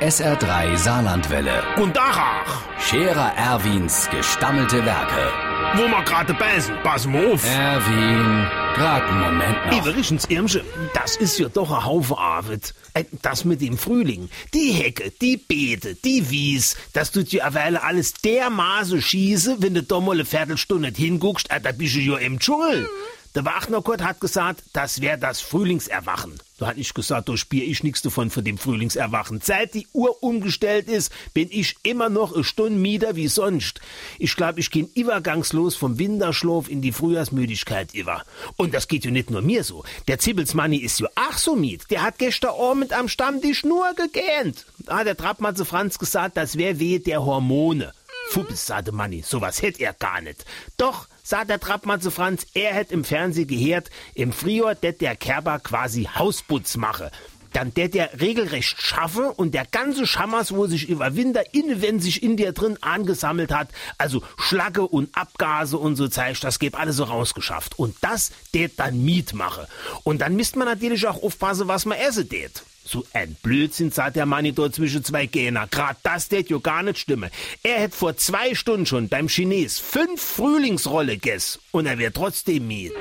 SR3 Saarlandwelle. Und Dachach, Scherer Erwins gestammelte Werke. wo wir gerade beißen, pass mal auf. Erwin, grad einen Moment noch. Iverichens Irmsche, das ist ja doch ein Haufen Arbeit. Äh, Das mit dem Frühling, die Hecke, die Beete, die Wies, das tut ja eine alles dermaßen schieße, wenn du da mal eine Viertelstunde nicht hinguckst, äh, da bist du ja im Dschungel. Der Wachnerkurt hat gesagt, das wäre das Frühlingserwachen. Da hat ich gesagt, da spiel ich nichts davon von dem Frühlingserwachen. Seit die Uhr umgestellt ist, bin ich immer noch eine Stunde mieder wie sonst. Ich glaube, ich gehe übergangslos vom Winterschlaf in die Frühjahrsmüdigkeit über. Und das geht ja nicht nur mir so. Der Zibbelsmanni ist ja ach so mied. Der hat gestern Abend am Stammtisch nur gegähnt. Da hat der Trappmatze Franz gesagt, das wäre weh der Hormone. Fuppes, sagte Manni, sowas hätt er gar nicht. Doch, sagt der Trappmann Franz, er hätt im Fernsehen gehört, im Frühjahr det der Kerber quasi Hausputz mache. Dann det der regelrecht schaffe und der ganze Schammers, wo sich über Winter innewendig sich in dir drin angesammelt hat, also Schlacke und Abgase und so Zeug, das geht alles so rausgeschafft. Und das det dann Miet mache. Und dann misst man natürlich auch aufpassen, was man essen det. So ein Blödsinn, sagt der Manni dort zwischen zwei Gähner. Grad das tät jo gar nicht stimme. Er hätt vor zwei Stunden schon beim Chines fünf Frühlingsrolle gess und er wär trotzdem miet.